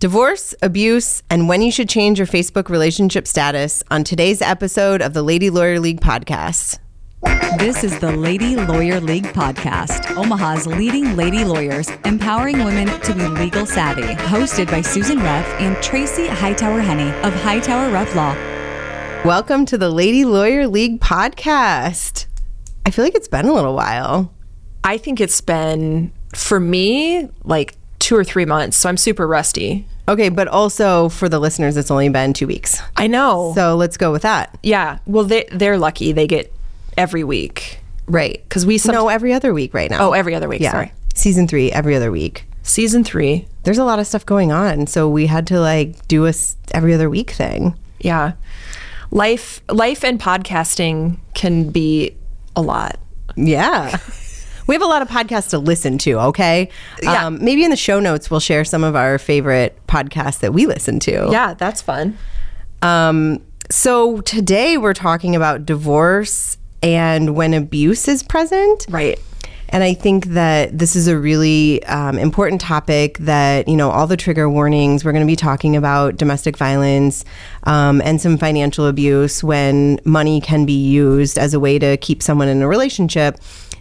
Divorce, abuse, and when you should change your Facebook relationship status on today's episode of the Lady Lawyer League podcast. This is the Lady Lawyer League podcast, Omaha's leading lady lawyers, empowering women to be legal savvy. Hosted by Susan Reff and Tracy Hightower Henney of Hightower Reff Law. Welcome to the Lady Lawyer League podcast. I feel like it's been a little while. I think it's been for me like two or three months, so I'm super rusty. Okay, but also for the listeners, it's only been two weeks. I know. So let's go with that. yeah. Well, they they're lucky. They get every week Right. because we some, no, every other week right now. oh every other week. yeah. Sorry, Season three, every other week. season three. There's a lot of stuff going on. So we had to like do a s- every other week thing. Yeah, life life and podcasting can be a lot. Yeah. We have a lot of podcasts to listen to, okay? Yeah. Um, maybe in the show notes, we'll share some of our favorite podcasts that we listen to. Yeah, that's fun. Um, so today we're talking about divorce and when abuse is present. Right. And I think that this is a really um, important topic that, you know, all the trigger warnings, we're going to be talking about domestic violence um, and some financial abuse when money can be used as a way to keep someone in a relationship.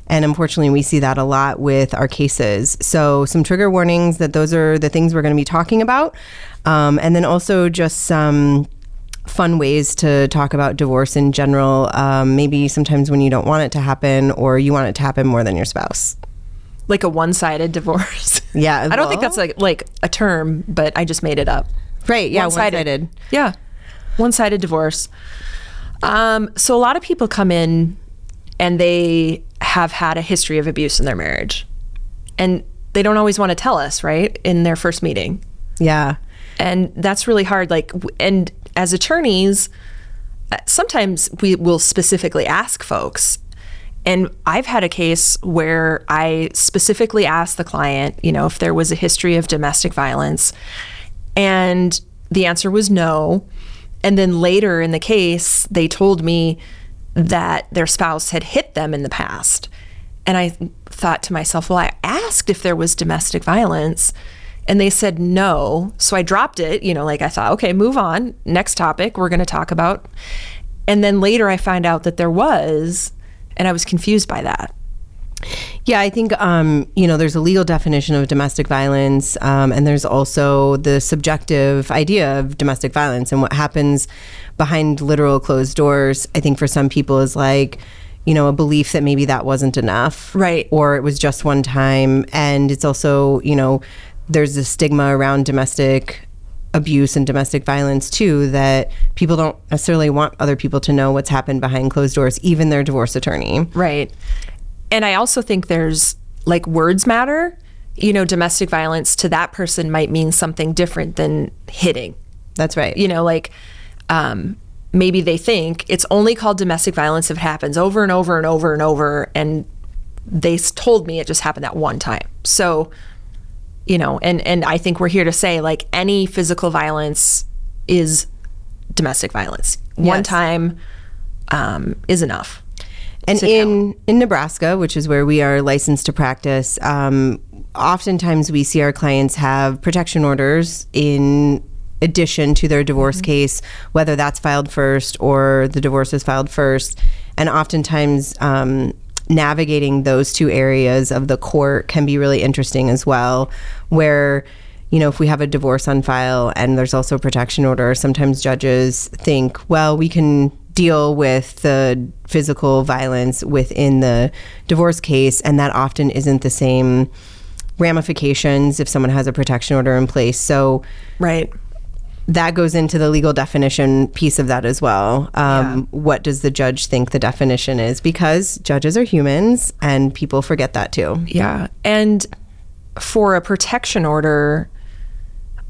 And unfortunately, we see that a lot with our cases. So, some trigger warnings that those are the things we're going to be talking about. Um, and then also just some fun ways to talk about divorce in general. Um, maybe sometimes when you don't want it to happen or you want it to happen more than your spouse. Like a one sided divorce. Yeah, I don't think that's like like a term, but I just made it up. Right. Yeah. One One-sided. sided. Yeah. One sided divorce. Um, so a lot of people come in and they have had a history of abuse in their marriage. And they don't always want to tell us, right? In their first meeting. Yeah. And that's really hard. Like, and as attorneys, uh, sometimes we will specifically ask folks. And I've had a case where I specifically asked the client, you know, if there was a history of domestic violence. And the answer was no. And then later in the case, they told me that their spouse had hit them in the past. And I thought to myself, well, I asked if there was domestic violence. And they said no. So I dropped it, you know, like I thought, okay, move on. Next topic we're going to talk about. And then later I find out that there was, and I was confused by that. Yeah, I think um, you know there's a legal definition of domestic violence, um, and there's also the subjective idea of domestic violence and what happens behind literal closed doors. I think for some people is like you know a belief that maybe that wasn't enough, Right. Or it was just one time, and it's also you know there's a stigma around domestic abuse and domestic violence too that people don't necessarily want other people to know what's happened behind closed doors, even their divorce attorney. Right. And I also think there's like words matter. You know, domestic violence to that person might mean something different than hitting. That's right. You know, like um, maybe they think it's only called domestic violence if it happens over and over and over and over. And they told me it just happened that one time. So, you know, and, and I think we're here to say like any physical violence is domestic violence. One time um, is enough. And in in Nebraska, which is where we are licensed to practice, um, oftentimes we see our clients have protection orders in addition to their divorce case, whether that's filed first or the divorce is filed first. And oftentimes, um, navigating those two areas of the court can be really interesting as well, where you know, if we have a divorce on file and there's also a protection order, sometimes judges think, well, we can deal with the physical violence within the divorce case, and that often isn't the same ramifications if someone has a protection order in place. So Right. that goes into the legal definition piece of that as well. Um, What does the judge think the definition is? Because judges are humans and people forget that too. Yeah. And for a protection order,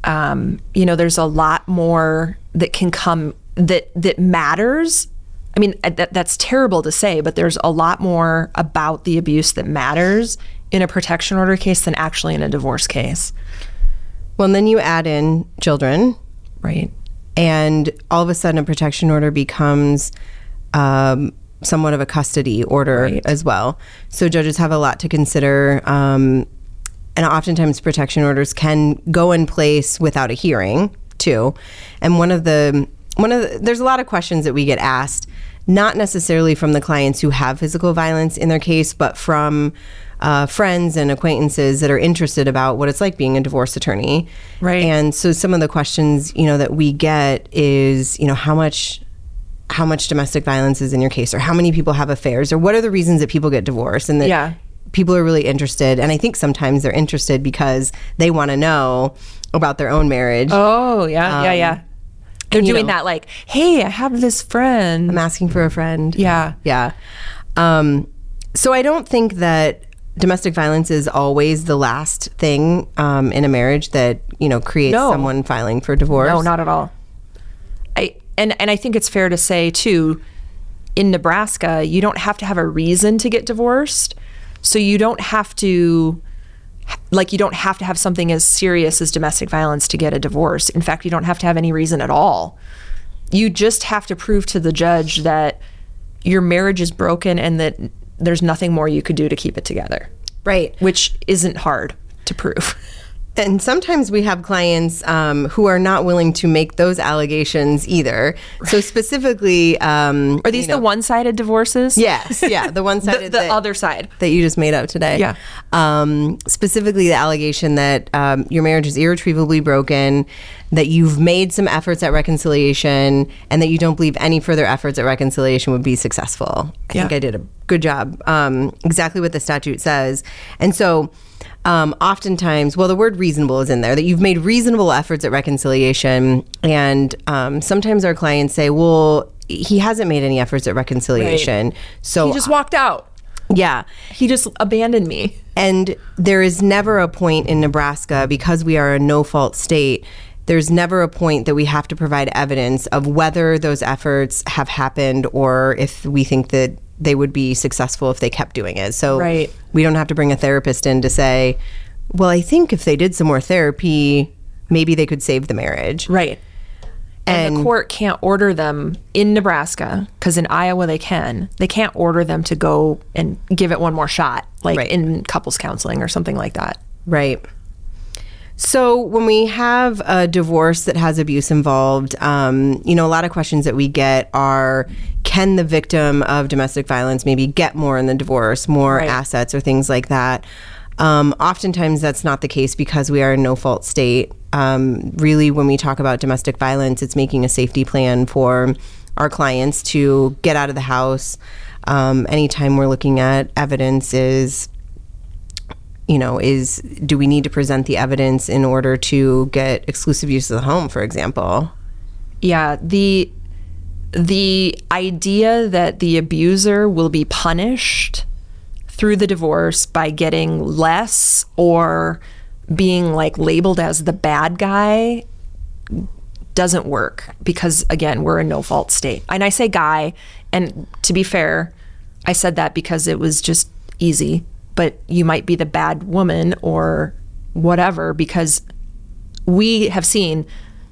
um, you know, there's a lot more that can come that that matters. I mean, uh, that, that's terrible to say, but there's a lot more about the abuse that matters in a protection order case than actually in a divorce case, Well, and then you add in children, right? and all of a sudden a protection order becomes um, somewhat of a custody order Right. as well. So judges have a lot to consider. Um, and oftentimes protection orders can go in place without a hearing too. And one of the one of the, there's a lot of questions that we get asked, not necessarily from the clients who have physical violence in their case, but from uh, friends and acquaintances that are interested about what it's like being a divorce attorney. Right. And so some of the questions you know that we get is you know how much how much domestic violence is in your case or how many people have affairs or what are the reasons that people get divorced and that Yeah. people are really interested and i think sometimes they're interested because they want to know about their own marriage Oh, yeah, yeah, yeah. They're doing know- that like, hey, I have this friend. i'm asking for a friend Yeah. yeah um, so i don't think that domestic violence is always the last thing um, in a marriage that you know creates No. someone filing for divorce No, not at all. I and and I think it's fair to say too, in Nebraska, you don't have to have a reason to get divorced. So you don't have to like you don't have to have something as serious as domestic violence to get a divorce. In fact, you don't have to have any reason at all. You just have to prove to the judge that your marriage is broken and that there's nothing more you could do to keep it together, right which isn't hard to prove. And sometimes we have clients um, who are not willing to make those allegations either. So specifically, um, Are these the one-sided divorces? yes, yeah, the one The, the other side. that you just made up today. Yeah. Um, specifically, the allegation that um, your marriage is irretrievably broken, that you've made some efforts at reconciliation, and that you don't believe any further efforts at reconciliation would be successful. I think I did a good job. Um, exactly what the statute says. And so, um, oftentimes, well, the word reasonable is in there, that you've made reasonable efforts at reconciliation. And um, sometimes our clients say, well, he hasn't made any efforts at reconciliation. So, He just walked out. yeah. He just abandoned me. And there is never a point in Nebraska, because we are a no fault state, there's never a point that we have to provide evidence of whether those efforts have happened or if we think that they would be successful if they kept doing it. So Right. we don't have to bring a therapist in to say, well, I think if they did some more therapy, maybe they could save the marriage. Right. And, the court can't order them in Nebraska because in Iowa they can. They can't order them to go and give it one more shot, like Right. in couples counseling or something like that. Right. So when we have a divorce that has abuse involved, um, you know, a lot of questions that we get are, can the victim of domestic violence maybe get more in the divorce, more Right. assets or things like that? Um, oftentimes that's not the case because we are a no fault state. Um, really, when we talk about domestic violence, it's making a safety plan for our clients to get out of the house. Um, anytime we're looking at evidence is you know, is do we need to present the evidence in order to get exclusive use of the home, for example? Yeah, the the idea that the abuser will be punished through the divorce by getting less or being like labeled as the bad guy doesn't work because again we're a no fault state and i say guy and to be fair i said that because it was just easy but you might be the bad woman or whatever because we have seen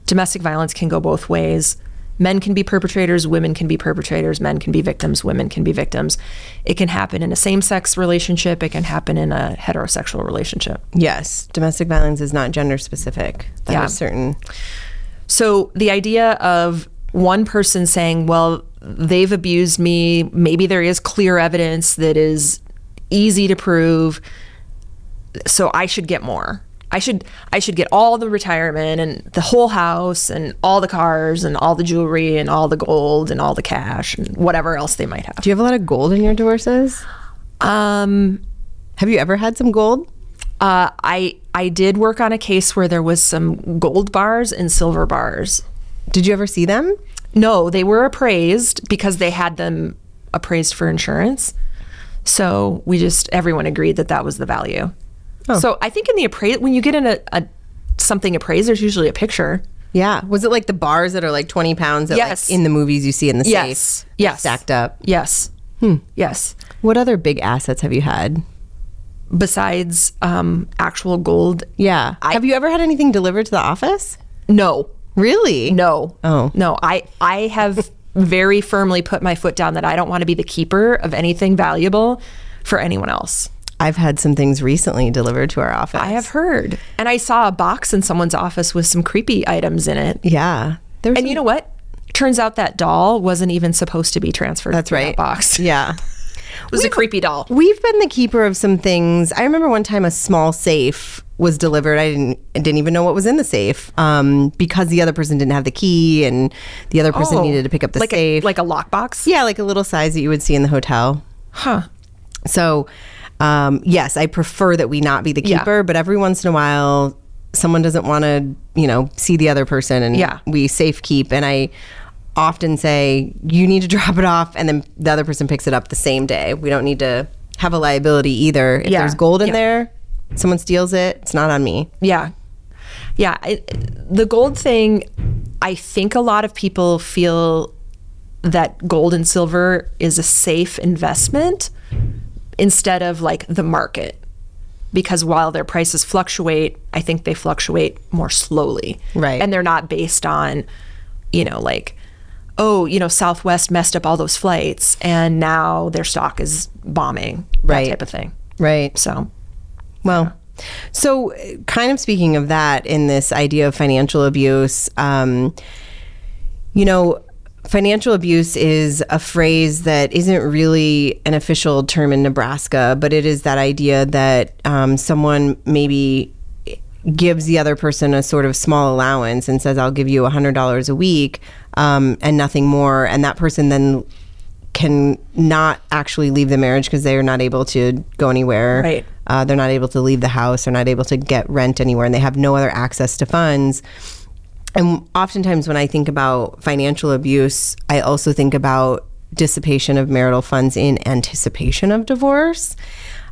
domestic violence can go both ways. Men can be perpetrators, women can be perpetrators, men can be victims, women can be victims. It can happen in a same sex relationship, it can happen in a heterosexual relationship. Yes, domestic violence is not gender specific. That Yeah. is certain. So the idea of one person saying, well, they've abused me, maybe there is clear evidence that is easy to prove, so I should get more. I should I should get all the retirement and the whole house and all the cars and all the jewelry and all the gold and all the cash and whatever else they might have. Do you have a lot of gold in your divorces? Um Have you ever had some gold? uh, I I did work on a case where there was some gold bars and silver bars. Did you ever see them? No, they were appraised because they had them appraised for insurance. So we just everyone agreed that that was the value. So I think in the appraise when you get in a, a something appraised, there's usually a picture. Yeah. Was it like the bars that are like 20 pounds that Yes. like in the movies you see in the Yes. safe? Yes. Stacked up. Yes. Yes. What other big assets have you had? Besides um, actual gold, Yeah. have you ever had anything delivered to the office? no, Really? no, Oh. no. I I have very firmly put my foot down that I don't want to be the keeper of anything valuable for anyone else. I've had some things recently delivered to our office. I have heard. And I saw a box in someone's office with some creepy items in it. Yeah. There's And you know what? Turns out that doll wasn't even supposed to be transferred. That's to that right. box. Yeah. It was a creepy doll. We've been the keeper of some things. I remember one time a small safe was delivered. I didn't I didn't even know what was in the safe um, because the other person didn't have the key and the other person Oh, needed to pick up the like safe. A, like a lockbox? yeah, like a little size that you would see in the hotel. Huh. So, um, yes, I prefer that we not be the Yeah. keeper, but every once in a while, someone doesn't want to, you know, see the other person, and Yeah. we safe keep. And I often say, you need to drop it off, and then the other person picks it up the same day. We don't need to have a liability either. If Yeah. there's gold in Yeah. there, someone steals it, it's not on me. Yeah. Yeah. I, the gold thing, I think a lot of people feel that gold and silver is a safe investment instead of like the market. Because while their prices fluctuate, I think they fluctuate more slowly. Right. And they're not based on, you know, like, oh, you know, Southwest messed up all those flights and now their stock is bombing. Right. That type of thing. Right. So, Well, so uh, kind of speaking of that in this idea of financial abuse, um, you know, financial abuse is a phrase that isn't really an official term in Nebraska, but it is that idea that um, someone maybe gives the other person a sort of small allowance and says, I'll give you $100 a week um, and nothing more. And that person then can not actually leave the marriage because they are not able to go anywhere. Right. Uh, they're not able to leave the house. They're not able to get rent anywhere, and they have no other access to funds. And oftentimes, when I think about financial abuse, I also think about dissipation of marital funds in anticipation of divorce.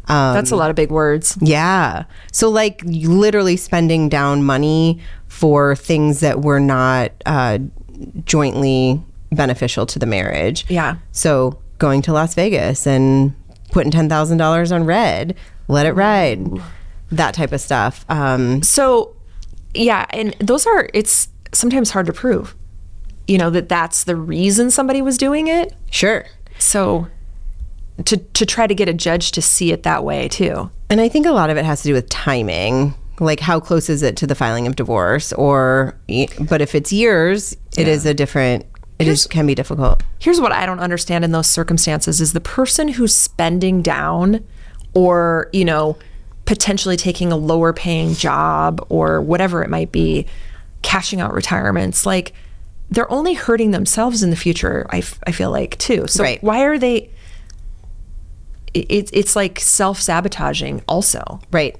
Um, that's a lot of big words. yeah. So, like, literally spending down money for things that were not uh, jointly beneficial to the marriage. Yeah. So, going to Las Vegas and putting $10,000 on red, let it ride, that type of stuff. Um, So, yeah, and those are it's sometimes hard to prove. You know that that's the reason somebody was doing it. sure. So, to to try to get a judge to see it that way too. And I think a lot of it has to do with timing. Like, how close is it to the filing of divorce? Or, but if it's years, it is a different, it is, can be difficult. Here's what I don't understand in those circumstances is the person who's spending down or, you know, potentially taking a lower paying job or whatever it might be, cashing out retirements, like they're only hurting themselves in the future, I, f- I feel like, too. So Right. why are they? it- It's it's like self sabotaging, also. Right.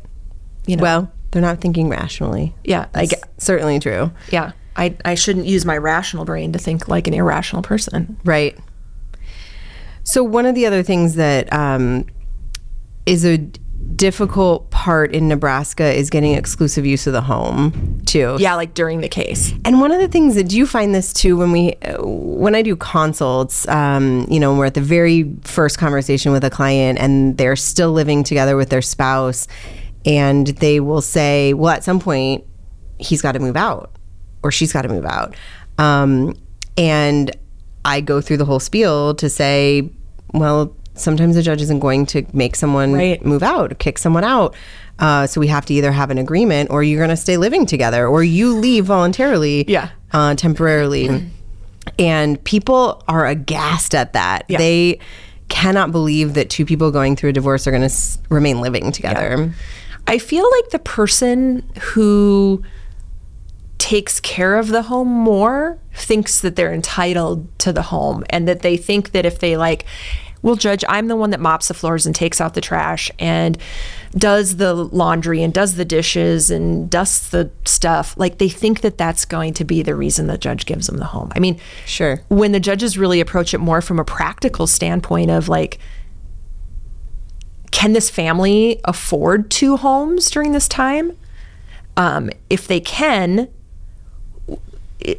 You know? Well, they're not thinking rationally. Yeah, I get, certainly true. yeah. I I shouldn't use my rational brain to think like an irrational person. Right. So one of the other things that um, is a difficult part in Nebraska is getting exclusive use of the home too. Yeah, like during the case. And one of the things that do you find this too when we when I do consults, um, you know, we're at the very first conversation with a client and they're still living together with their spouse, and they will say, "Well, at some point, he's got to move out, or she's got to move out," um, and I go through the whole spiel to say, "Well." Sometimes the judge isn't going to make someone Right. move out, kick someone out. Uh, so we have to either have an agreement, or you're going to stay living together, or you leave voluntarily, Yeah. uh, temporarily. and people are aghast at that. Yeah. They cannot believe that two people going through a divorce are going to s- remain living together. I feel like the person who takes care of the home more thinks that they're entitled to the home and that they think that if they like well judge i'm the one that mops the floors and takes out the trash and does the laundry and does the dishes and dusts the stuff. Like they think that that's going to be the reason the judge gives them the home. I mean Sure. when the judges really approach it more from a practical standpoint of like can this family afford two homes during this time? Um, if they can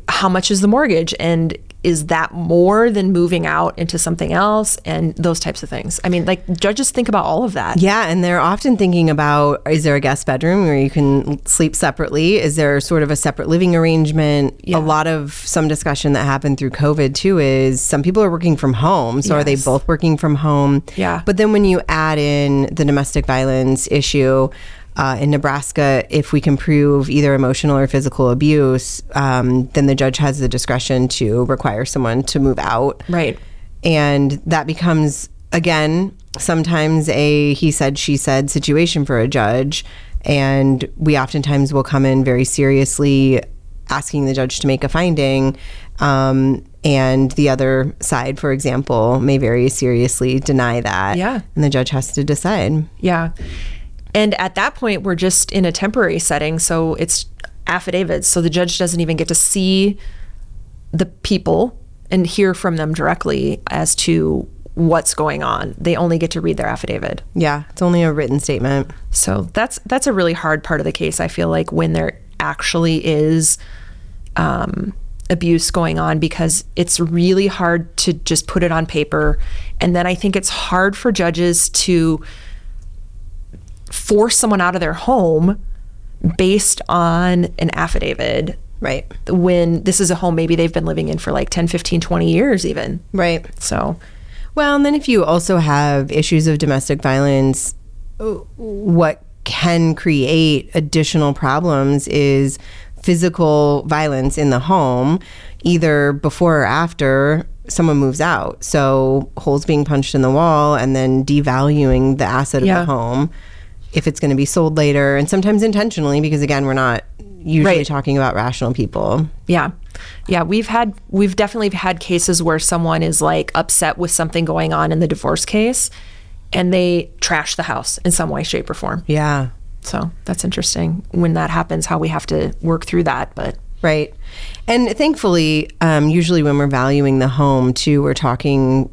how much is the mortgage? And is that more than moving out into something else and those types of things? I mean, like judges think about all of that. Yeah, and they're often thinking about is there a guest bedroom where you can sleep separately? Is there sort of a separate living arrangement? Yeah. A lot of some discussion that happened through COVID too is some people are working from home. So are they both working from home? Yeah. But then when you add in the domestic violence issue, uh, in Nebraska, if we can prove either emotional or physical abuse, um, then the judge has the discretion to require someone to move out. Right. And that becomes, again, sometimes a he said, she said situation for a judge. And we oftentimes will come in very seriously asking the judge to make a finding. Um, and the other side, for example, may very seriously deny that. Yeah. And the judge has to decide. Yeah. And at that point, we're just in a temporary setting. So it's affidavits. So the judge doesn't even get to see the people and hear from them directly as to what's going on. They only get to read their affidavit. Yeah. It's only a written statement. So that's that's a really hard part of the case. I feel like when there actually is um, abuse going on because it's really hard to just put it on paper, and then I think it's hard for judges to force someone out of their home based on an affidavit Right. when this is a home maybe they've been living in for like 10 15 20 years even Right. so Well, and then if you also have issues of domestic violence, what can create additional problems is physical violence in the home, either before or after someone moves out. So holes being punched in the wall and then devaluing the asset of the home if it's going to be sold later and sometimes intentionally because again, we're not usually Right. talking about rational people. Yeah. Yeah, we've had we've definitely had cases where someone is like upset with something going on in the divorce case and they trash the house in some way shape or form. Yeah. So, that's interesting when that happens how we have to work through that, but Right. And thankfully, um, usually when we're valuing the home too, we're talking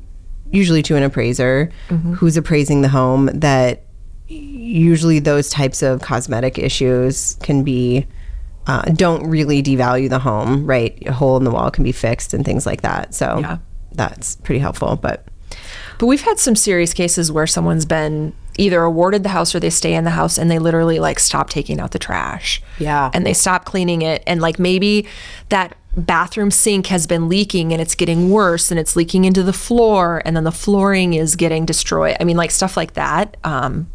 usually to an appraiser who's appraising the home that usually those types of cosmetic issues can be uh, don't really devalue the home right a hole in the wall can be fixed and things like that so Yeah. that's pretty helpful but But we've had some serious cases where someone's been either awarded the house or they stay in the house and they literally like stop taking out the trash. Yeah. And they stop cleaning it. And like maybe that bathroom sink has been leaking and it's getting worse and it's leaking into the floor and then the flooring is getting destroyed. I mean, like stuff like that. Um,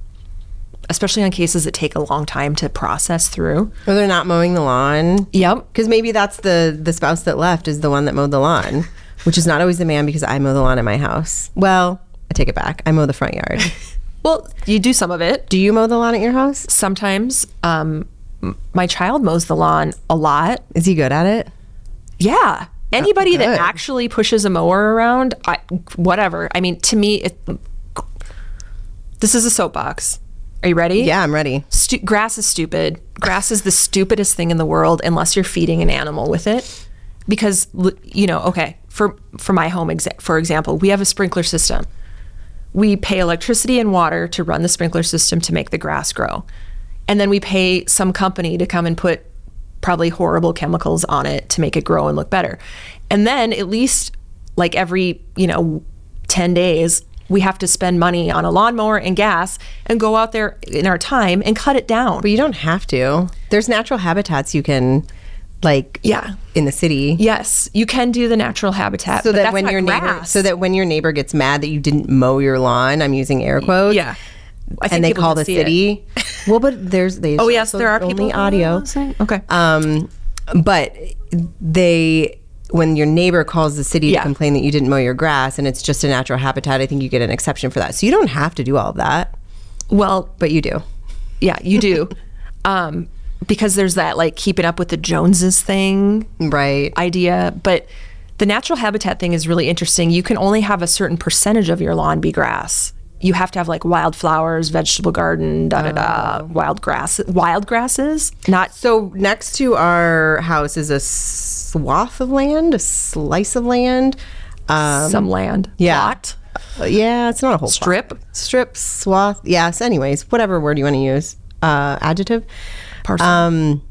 especially on cases that take a long time to process through. or they're not mowing the lawn Yep. because maybe that's the the spouse that left is the one that mowed the lawn which is not always the man because i mow the lawn in my house well i take it back i mow the front yard Well, you do some of it. do you mow the lawn at your house Sometimes um, my child mows the lawn a lot. is he good at it Yeah. Anybody that actually pushes a mower around, I, whatever. I mean, to me, it, this is a soapbox. Are you ready? yeah i'm ready Stu- grass is stupid. Grass is the stupidest thing in the world unless you're feeding an animal with it. Because you know, okay, for for my home exa- for example, we have a sprinkler system. We pay electricity and water to run the sprinkler system to make the grass grow. And then we pay some company to come and put probably horrible chemicals on it to make it grow and look better. And then at least like every, you know, 10 days, we have to spend money on a lawnmower and gas and go out there in our time and cut it down. but you don't have to there's natural habitats you can like Yeah. in the city Yes, you can do the natural habitat. so that when your neighbor grass. so that when your neighbor gets mad that you didn't mow your lawn i'm using air quotes yeah, I and they call the city well but there's they Oh yes, there are people only audio? Okay. Um, but they, when your neighbor calls the city Yeah. to complain that you didn't mow your grass and it's just a natural habitat, I think you get an exception for that. So you don't have to do all of that, well, but you do. yeah, you do, um, because there's that like keeping up with the Joneses thing Right. idea, but. The natural habitat thing is really interesting. You can only have a certain percentage of your lawn be grass. You have to have like wildflowers, vegetable garden, da da da, wild grass, wild grasses, not so next to our house is a swath of land, a slice of land. Um, some land. yeah. Plot, yeah, it's not a whole plot. strip, strip, swath. Yes. Anyways, whatever word you want to use. Uh, adjective. parcel. um,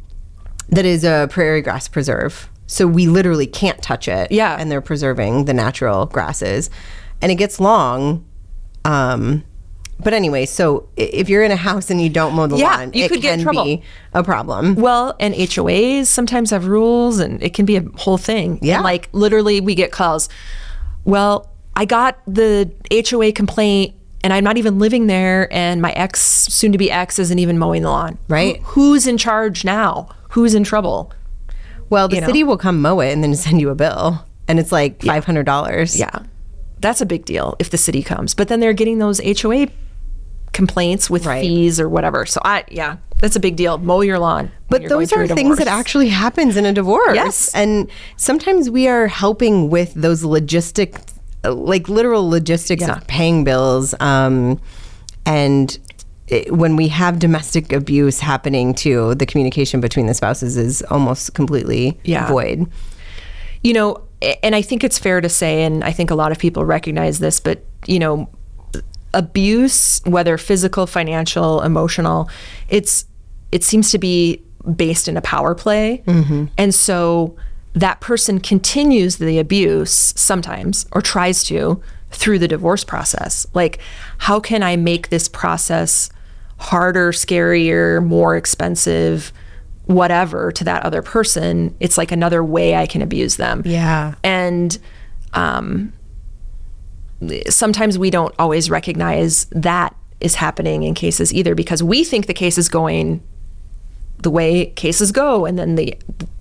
that is a prairie grass preserve. So we literally can't touch it. Yeah. And they're preserving the natural grasses. And it gets long. Um, but anyway, so if you're in a house and you don't mow the Yeah, lawn, you it could get can trouble. be a problem. Well, and HOAs sometimes have rules and it can be a whole thing. Yeah. And like literally we get calls. Well, I got the HOA complaint and I'm not even living there and my ex soon to be ex isn't even mowing the lawn. Right. Who- who's in charge now? Who's in trouble? Well, the you know. city will come mow it and then send you a bill. And it's like $500. Yeah. That's a big deal if the city comes. But then they're getting those HOA complaints with Right. fees or whatever. So I yeah, that's a big deal. Mow your lawn. But those are things that actually happens in a divorce. Yes. And sometimes we are helping with those logistic, like literal logistics Yeah. of paying bills. Um, and it, when we have domestic abuse happening too, the communication between the spouses is almost completely Yeah. void. you know, and I think it's fair to say, and I think a lot of people recognize this, but you know, abuse, whether physical, financial, emotional, it's it seems to be based in a power play, and so that person continues the abuse sometimes or tries to through the divorce process. Like, how can I make this process harder, scarier, more expensive? whatever to that other person it's like another way i can abuse them Yeah. and um, sometimes we don't always recognize that is happening in cases either because we think the case is going the way cases go and then the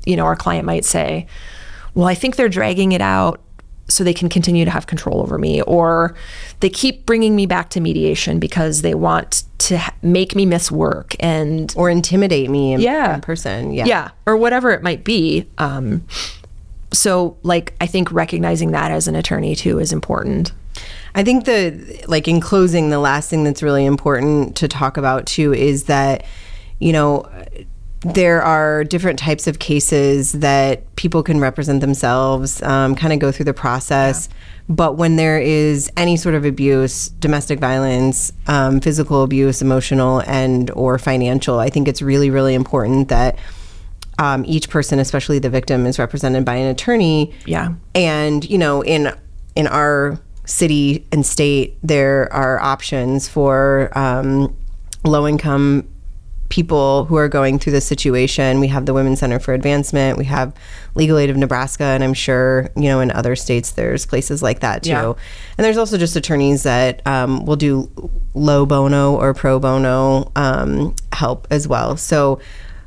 you know our client might say well i think they're dragging it out so they can continue to have control over me or they keep bringing me back to mediation because they want to ha- make me miss work and Or intimidate me in, Yeah. in person. Yeah. yeah or whatever it might be um, so like i think recognizing that as an attorney too is important I think the like in closing, the last thing that's really important to talk about too is that you know there are different types of cases that people can represent themselves, um, kind of go through the process. But when there is any sort of abuse, domestic violence, um, physical abuse, emotional and or financial, I think it's really really important that um, each person, especially the victim, is represented by an attorney Yeah. and you know in in our city and state there are options for um, low income people who are going through this situation. We have the women's center for advancement. We have legal aid of nebraska and i'm sure you know in other states there's places like that too. Yeah. and there's also just attorneys that um, will do low bono or pro bono um, help as well. So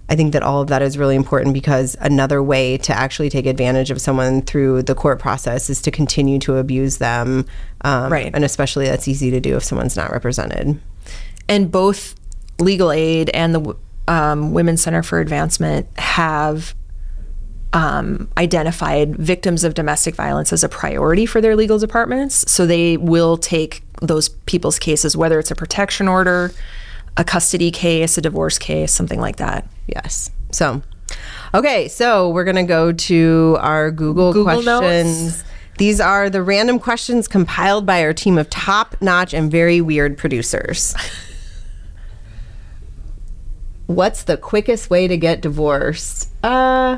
I think that all of that is really important because another way to actually take advantage of someone through the court process is to continue to abuse them. Um, Right. And especially that's easy to do if someone's not represented. and both legal aid and the um, women's center for advancement have um, identified victims of domestic violence as a priority for their legal departments so they will take those people's cases whether it's a protection order a custody case a divorce case something like that Yes. So, okay. So we're going to go to our Google, Google Notes. questions. These are the random questions compiled by our team of top notch and very weird producers. What's the quickest way to get divorced? Uh,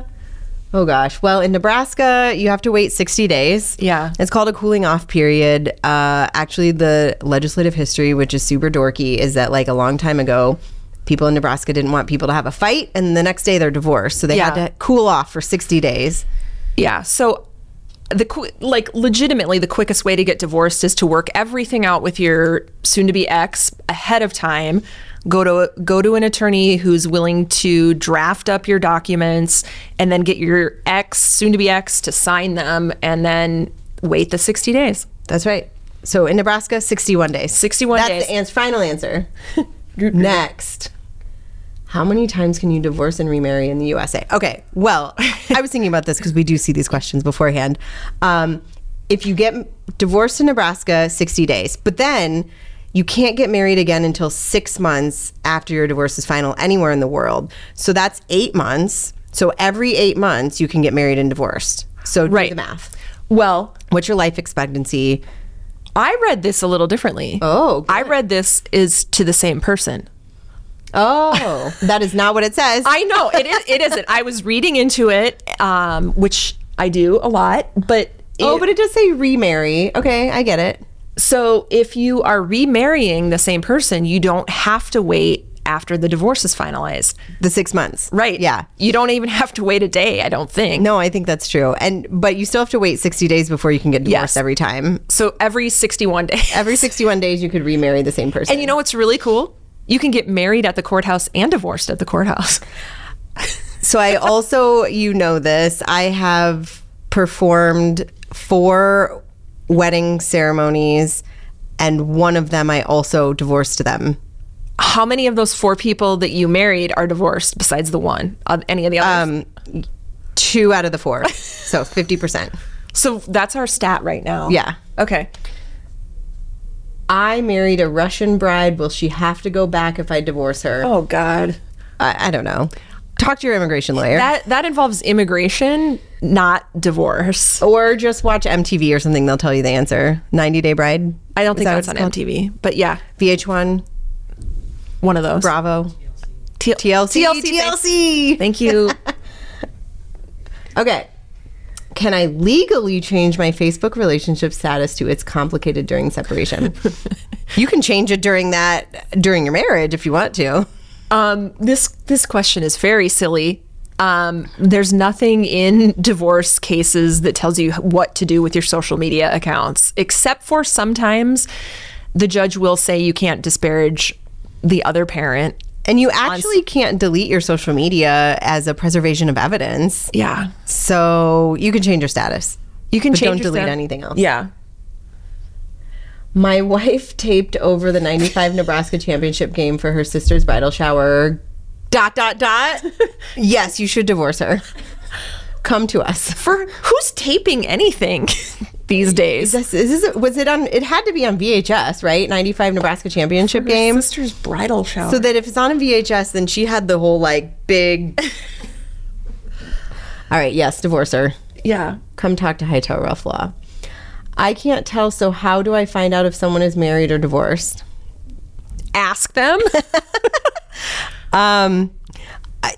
oh gosh. Well, in Nebraska, you have to wait 60 days. Yeah. It's called a cooling off period. Uh, actually, the legislative history, which is super dorky, is that like a long time ago, people in Nebraska didn't want people to have a fight, and the next day they're divorced. So they had to cool off for 60 days. Yeah. So the qu- like legitimately the quickest way to get divorced is to work everything out with your soon to be ex ahead of time. Go to go to an attorney who's willing to draft up your documents and then get your ex soon to be ex to sign them and then wait the 60 days. That's right. So in Nebraska, 61 days. 61 That's days. the ans- final answer. Next. How many times can you divorce and remarry in the USA? Okay, well, I was thinking about this because we do see these questions beforehand. Um, if you get divorced in Nebraska, 60 days, but then you can't get married again until six months after your divorce is final anywhere in the world. So that's eight months. So every eight months, you can get married and divorced. So do Right. the math. Well, What's your life expectancy? I read this a little differently. Oh, I read this is to the same person. Oh, that is not what it says. I know it is. It isn't. I was reading into it, um, which I do a lot, but oh, but it does say remarry. Okay, I get it. So if you are remarrying the same person, you don't have to wait after the divorce is finalized. The six months. Right. Yeah. You don't even have to wait a day. I don't think. No, I think that's true. And but you still have to wait 60 days before you can get divorced Yes. every time. So every 61 days. Every 61 days you could remarry the same person. And you know what's really cool? You can get married at the courthouse and divorced at the courthouse. So I also, you know this, I have performed four wedding ceremonies and one of them I also divorced them. How many of those four people that you married are divorced besides the one? Uh, any of the others? Um, two out of the four. So 50%. so that's our stat right now. Yeah. Okay. I married a Russian bride. Will she have to go back if I divorce her? Oh God. I, I don't know. Talk to your immigration lawyer. That that involves immigration, not divorce. or just watch MTV or something. They'll tell you the answer. 90 Day Bride. I don't Is think that that's on called? MTV, but yeah, VH1, one of those. Bravo, T- TLC. TLC. TLC. Thank you. Okay. Can I legally change my Facebook relationship status to it's complicated during separation? you can change it during that during your marriage if you want to. Um, this this question is very silly. Um, there's nothing in divorce cases that tells you what to do with your social media accounts, except for sometimes the judge will say you can't disparage the other parent. And you actually can't delete your social media as a preservation of evidence. Yeah, So you can change your status. you can But change don't delete stat- anything else. Yeah, My wife taped over the 95 Nebraska championship game for her sister's bridal shower. Dot, dot, dot. yes, you should divorce her. Come to us. for who's taping anything these days? This, is this, was it on, it had to be on VHS, right? 95 Nebraska championship game. sister's bridal shower. So that if it's on a VHS, then she had the whole like big. All right, yes, divorce her. yeah, Come talk to Hightower Reff Law. I can't tell, so how do I find out if someone is married or divorced? ask them. Um, I,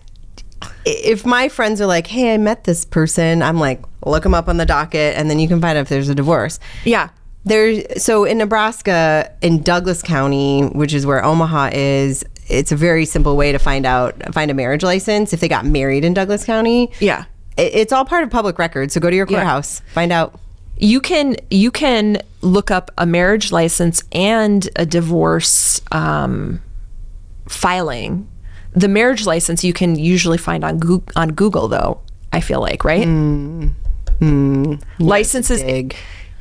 if my friends are like, "Hey, I met this person," I'm like, "Look them up on the docket," and then you can find out if there's a divorce. yeah, There's so in Nebraska, in Douglas County, which is where Omaha is, it's a very simple way to find out find a marriage license if they got married in Douglas County. yeah. It, it's all part of public record. So go to your courthouse, find out. You can you can look up a marriage license and a divorce um, filing. The marriage license you can usually find on Google, on Google though. I feel like right. Licenses, Big.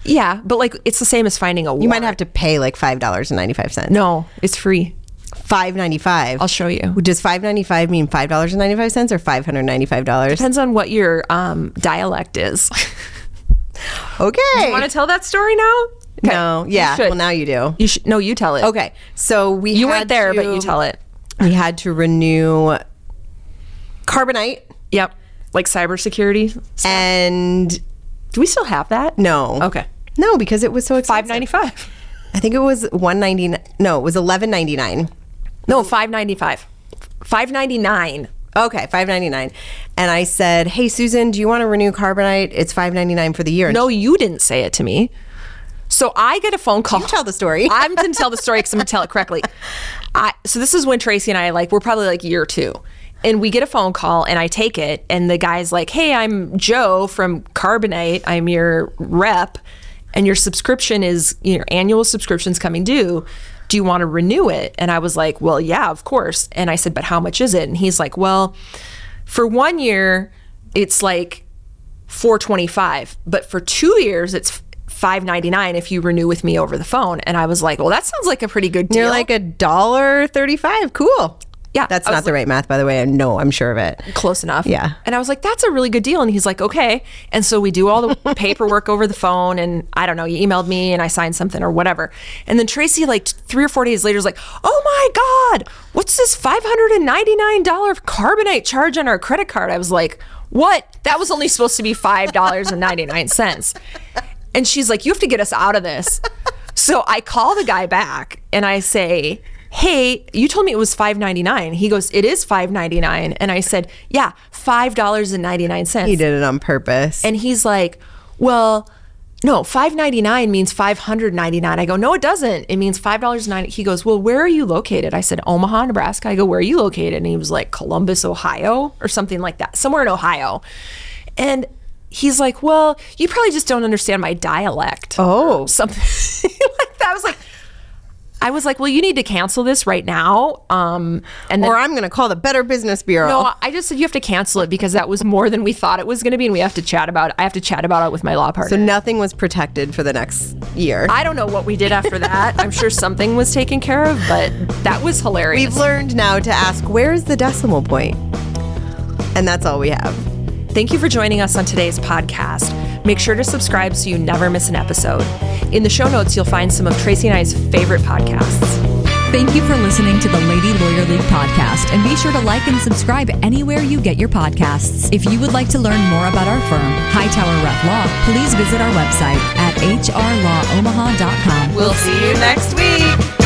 yeah, but like it's the same as finding a. You might have to pay like five dollars and ninety five cents. No, it's free. five ninety five. I'll show you. Does five ninety five mean five dollars and ninety five cents or five hundred ninety five dollars? Depends on what your um, dialect is. Okay. Want to tell that story now? Okay. no, yeah. Well, now you do. You should. No, you tell it. Okay, so we You had weren't there, but you tell it. We had to renew carbonite Yep. Like cybersecurity. and Do we still have that? no, Okay. no, because it was so expensive. Five ninety five. I think it was one ninety nine. No, it was eleven ninety nine. No, five ninety five. Five ninety nine. Okay, five ninety nine. And I said, "Hey, Susan, do you want to renew carbonite? It's five ninety nine for the year." And No, you didn't say it to me. So I get a phone call. You tell the story. I'm going to tell the story because I'm going to tell it correctly. I, so this is when Tracy and I like we're probably like year two, and we get a phone call, and I take it, and the guy's like, "Hey, I'm Joe from Carbonite. I'm your rep, and your subscription is your annual subscription's coming due. Do you want to renew it?" And I was like, "Well, yeah, of course." And I said, "But how much is it?" And he's like, "Well, for one year, it's like 425 but for two years it's 599 if you renew with me over the phone and i was like well that sounds like a pretty good deal You're like a dollar thirty five. Cool. Yeah, that's not the right math, by the way. I know, I'm sure of it. close enough. Yeah. and i was like that's a really good deal. And he's like okay. And so we do all the paperwork over the phone and i don't know you emailed me and i signed something or whatever. And then tracy like three or four days later is like oh my god what's this $599 carbonite charge on our credit card? I was like what? That was only supposed to be $5.99 and she's like you have to get us out of this. So i call the guy back and i say hey, you told me it was five ninety nine. He goes, it is five ninety nine, and I said, yeah, five dollars and ninety nine cents. He did it on purpose. And he's like, well, no, five ninety nine means five hundred ninety nine. I go, no, it doesn't. It means five dollars ninety. He goes, well, where are you located? I said, Omaha, Nebraska. I go, where are you located? And he was like, Columbus, Ohio, or something like that, somewhere in Ohio. And he's like, well, you probably just don't understand my dialect. Oh. Something like that. I was like. I was like, well, you need to cancel this right now. Um, and then or I'm going to call the Better Business Bureau. no, I just said you have to cancel it because that was more than we thought it was going to be, and we have to chat about. It. I have to chat about it with my law partner. so nothing was protected for the next year. I don't know what we did after that. I'm sure something was taken care of, but that was hilarious. We've learned now to ask where's the decimal point? And that's all we have. Thank you for joining us on today's podcast. Make sure to subscribe so you never miss an episode. In the show notes, you'll find some of Tracy and I's favorite podcasts. Thank you for listening to the Lady Lawyer League podcast, and be sure to like and subscribe anywhere you get your podcasts. If you would like to learn more about our firm, Hightower Reff Law, please visit our website at hrlawomaha.com. We'll see you next week.